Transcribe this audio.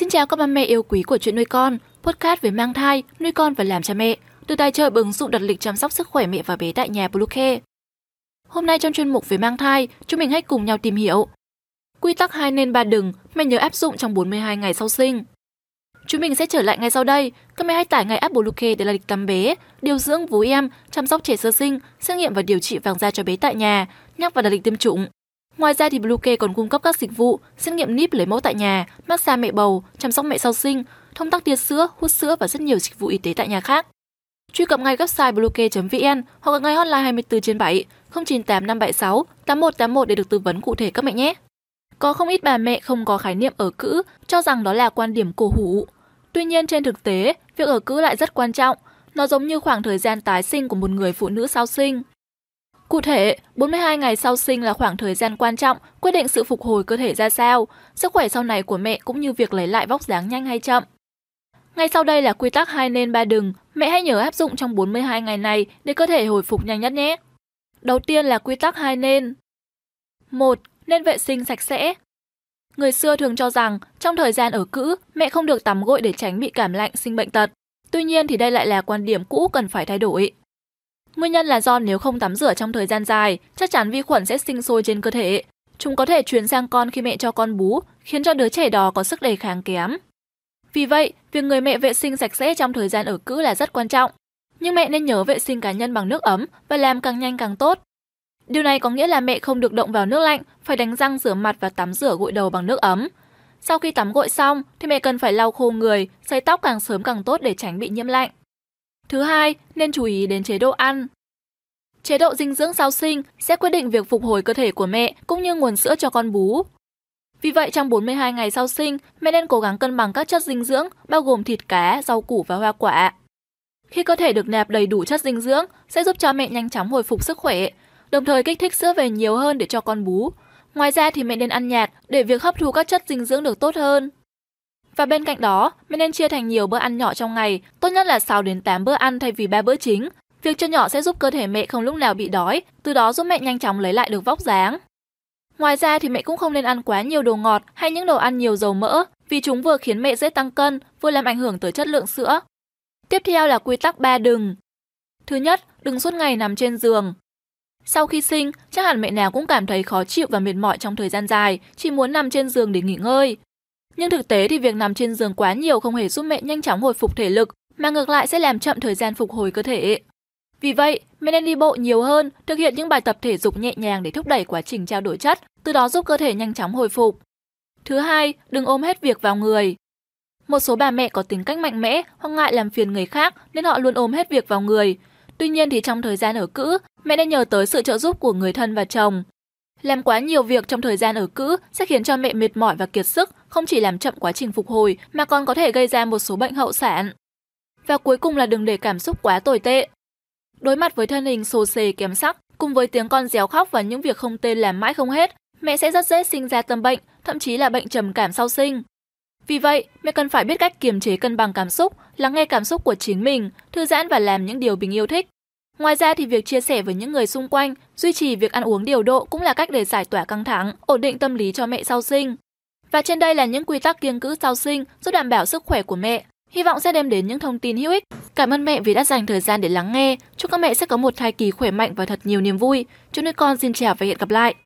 Xin chào các ba mẹ yêu quý của chuyện nuôi con, podcast về mang thai, nuôi con và làm cha mẹ, từ tài trợ bằng ứng dụng đặt lịch chăm sóc sức khỏe mẹ và bé tại nhà Bluecare. Hôm nay trong chuyên mục về mang thai, chúng mình hãy cùng nhau tìm hiểu Quy tắc 2 nên 3 đừng, mẹ nhớ áp dụng trong 42 ngày sau sinh. Chúng mình sẽ trở lại ngay sau đây. Các mẹ hãy tải ngay app Bluecare để là lịch tắm bé, điều dưỡng vú em, chăm sóc trẻ sơ sinh, xét nghiệm và điều trị vàng da cho bé tại nhà, nhắc và đặt lịch tiêm chủng. Ngoài ra thì Bluecare còn cung cấp các dịch vụ xét nghiệm níp lấy mẫu tại nhà, massage mẹ bầu, chăm sóc mẹ sau sinh, thông tắc tia sữa, hút sữa và rất nhiều dịch vụ y tế tại nhà khác. Truy cập ngay website bluecare.vn hoặc ngay hotline 24 trên 7 098 576 8181 để được tư vấn cụ thể các mẹ nhé. Có không ít bà mẹ không có khái niệm ở cữ, cho rằng đó là quan điểm cổ hủ. Tuy nhiên trên thực tế, việc ở cữ lại rất quan trọng. Nó giống như khoảng thời gian tái sinh của một người phụ nữ sau sinh. Cụ thể, 42 ngày sau sinh là khoảng thời gian quan trọng quyết định sự phục hồi cơ thể ra sao, sức khỏe sau này của mẹ cũng như việc lấy lại vóc dáng nhanh hay chậm. Ngay sau đây là quy tắc hai nên ba đừng, mẹ hãy nhớ áp dụng trong 42 ngày này để cơ thể hồi phục nhanh nhất nhé. Đầu tiên là quy tắc hai nên. 1. Nên vệ sinh sạch sẽ. Người xưa thường cho rằng trong thời gian ở cữ, mẹ không được tắm gội để tránh bị cảm lạnh, sinh bệnh tật. Tuy nhiên thì đây lại là quan điểm cũ cần phải thay đổi. Nguyên nhân là do nếu không tắm rửa trong thời gian dài, chắc chắn vi khuẩn sẽ sinh sôi trên cơ thể. Chúng có thể truyền sang con khi mẹ cho con bú, khiến cho đứa trẻ đó có sức đề kháng kém. Vì vậy, việc người mẹ vệ sinh sạch sẽ trong thời gian ở cữ là rất quan trọng. Nhưng mẹ nên nhớ vệ sinh cá nhân bằng nước ấm và làm càng nhanh càng tốt. Điều này có nghĩa là mẹ không được động vào nước lạnh, phải đánh răng rửa mặt và tắm rửa gội đầu bằng nước ấm. Sau khi tắm gội xong thì mẹ cần phải lau khô người, sấy tóc càng sớm càng tốt để tránh bị nhiễm lạnh. Thứ hai, nên chú ý đến chế độ ăn. Chế độ dinh dưỡng sau sinh sẽ quyết định việc phục hồi cơ thể của mẹ cũng như nguồn sữa cho con bú. Vì vậy, trong 42 ngày sau sinh, mẹ nên cố gắng cân bằng các chất dinh dưỡng bao gồm thịt cá, rau củ và hoa quả. Khi cơ thể được nạp đầy đủ chất dinh dưỡng sẽ giúp cho mẹ nhanh chóng hồi phục sức khỏe, đồng thời kích thích sữa về nhiều hơn để cho con bú. Ngoài ra thì mẹ nên ăn nhạt để việc hấp thu các chất dinh dưỡng được tốt hơn. Và bên cạnh đó, mẹ nên chia thành nhiều bữa ăn nhỏ trong ngày, tốt nhất là 6 đến 8 bữa ăn thay vì 3 bữa chính. Việc cho nhỏ sẽ giúp cơ thể mẹ không lúc nào bị đói, từ đó giúp mẹ nhanh chóng lấy lại được vóc dáng. Ngoài ra thì mẹ cũng không nên ăn quá nhiều đồ ngọt hay những đồ ăn nhiều dầu mỡ, vì chúng vừa khiến mẹ dễ tăng cân, vừa làm ảnh hưởng tới chất lượng sữa. Tiếp theo là quy tắc 3 đừng. Thứ nhất, đừng suốt ngày nằm trên giường. Sau khi sinh, chắc hẳn mẹ nào cũng cảm thấy khó chịu và mệt mỏi trong thời gian dài, chỉ muốn nằm trên giường để nghỉ ngơi. Nhưng thực tế thì việc nằm trên giường quá nhiều không hề giúp mẹ nhanh chóng hồi phục thể lực, mà ngược lại sẽ làm chậm thời gian phục hồi cơ thể. Vì vậy, mẹ nên đi bộ nhiều hơn, thực hiện những bài tập thể dục nhẹ nhàng để thúc đẩy quá trình trao đổi chất, từ đó giúp cơ thể nhanh chóng hồi phục. Thứ hai, đừng ôm hết việc vào người. Một số bà mẹ có tính cách mạnh mẽ hoặc ngại làm phiền người khác nên họ luôn ôm hết việc vào người. Tuy nhiên thì trong thời gian ở cữ, mẹ nên nhờ tới sự trợ giúp của người thân và chồng. Làm quá nhiều việc trong thời gian ở cữ sẽ khiến cho mẹ mệt mỏi và kiệt sức, không chỉ làm chậm quá trình phục hồi mà còn có thể gây ra một số bệnh hậu sản. Và cuối cùng là đừng để cảm xúc quá tồi tệ. Đối mặt với thân hình xồ xề kém sắc, cùng với tiếng con réo khóc và những việc không tên làm mãi không hết, mẹ sẽ rất dễ sinh ra tâm bệnh, thậm chí là bệnh trầm cảm sau sinh. Vì vậy, mẹ cần phải biết cách kiềm chế cân bằng cảm xúc, lắng nghe cảm xúc của chính mình, thư giãn và làm những điều mình yêu thích. Ngoài ra thì việc chia sẻ với những người xung quanh, duy trì việc ăn uống điều độ cũng là cách để giải tỏa căng thẳng, ổn định tâm lý cho mẹ sau sinh. Và trên đây là những quy tắc kiêng cữ sau sinh giúp đảm bảo sức khỏe của mẹ. Hy vọng sẽ đem đến những thông tin hữu ích. Cảm ơn mẹ vì đã dành thời gian để lắng nghe. Chúc các mẹ sẽ có một thai kỳ khỏe mạnh và thật nhiều niềm vui. Chúc nuôi con xin chào và hẹn gặp lại.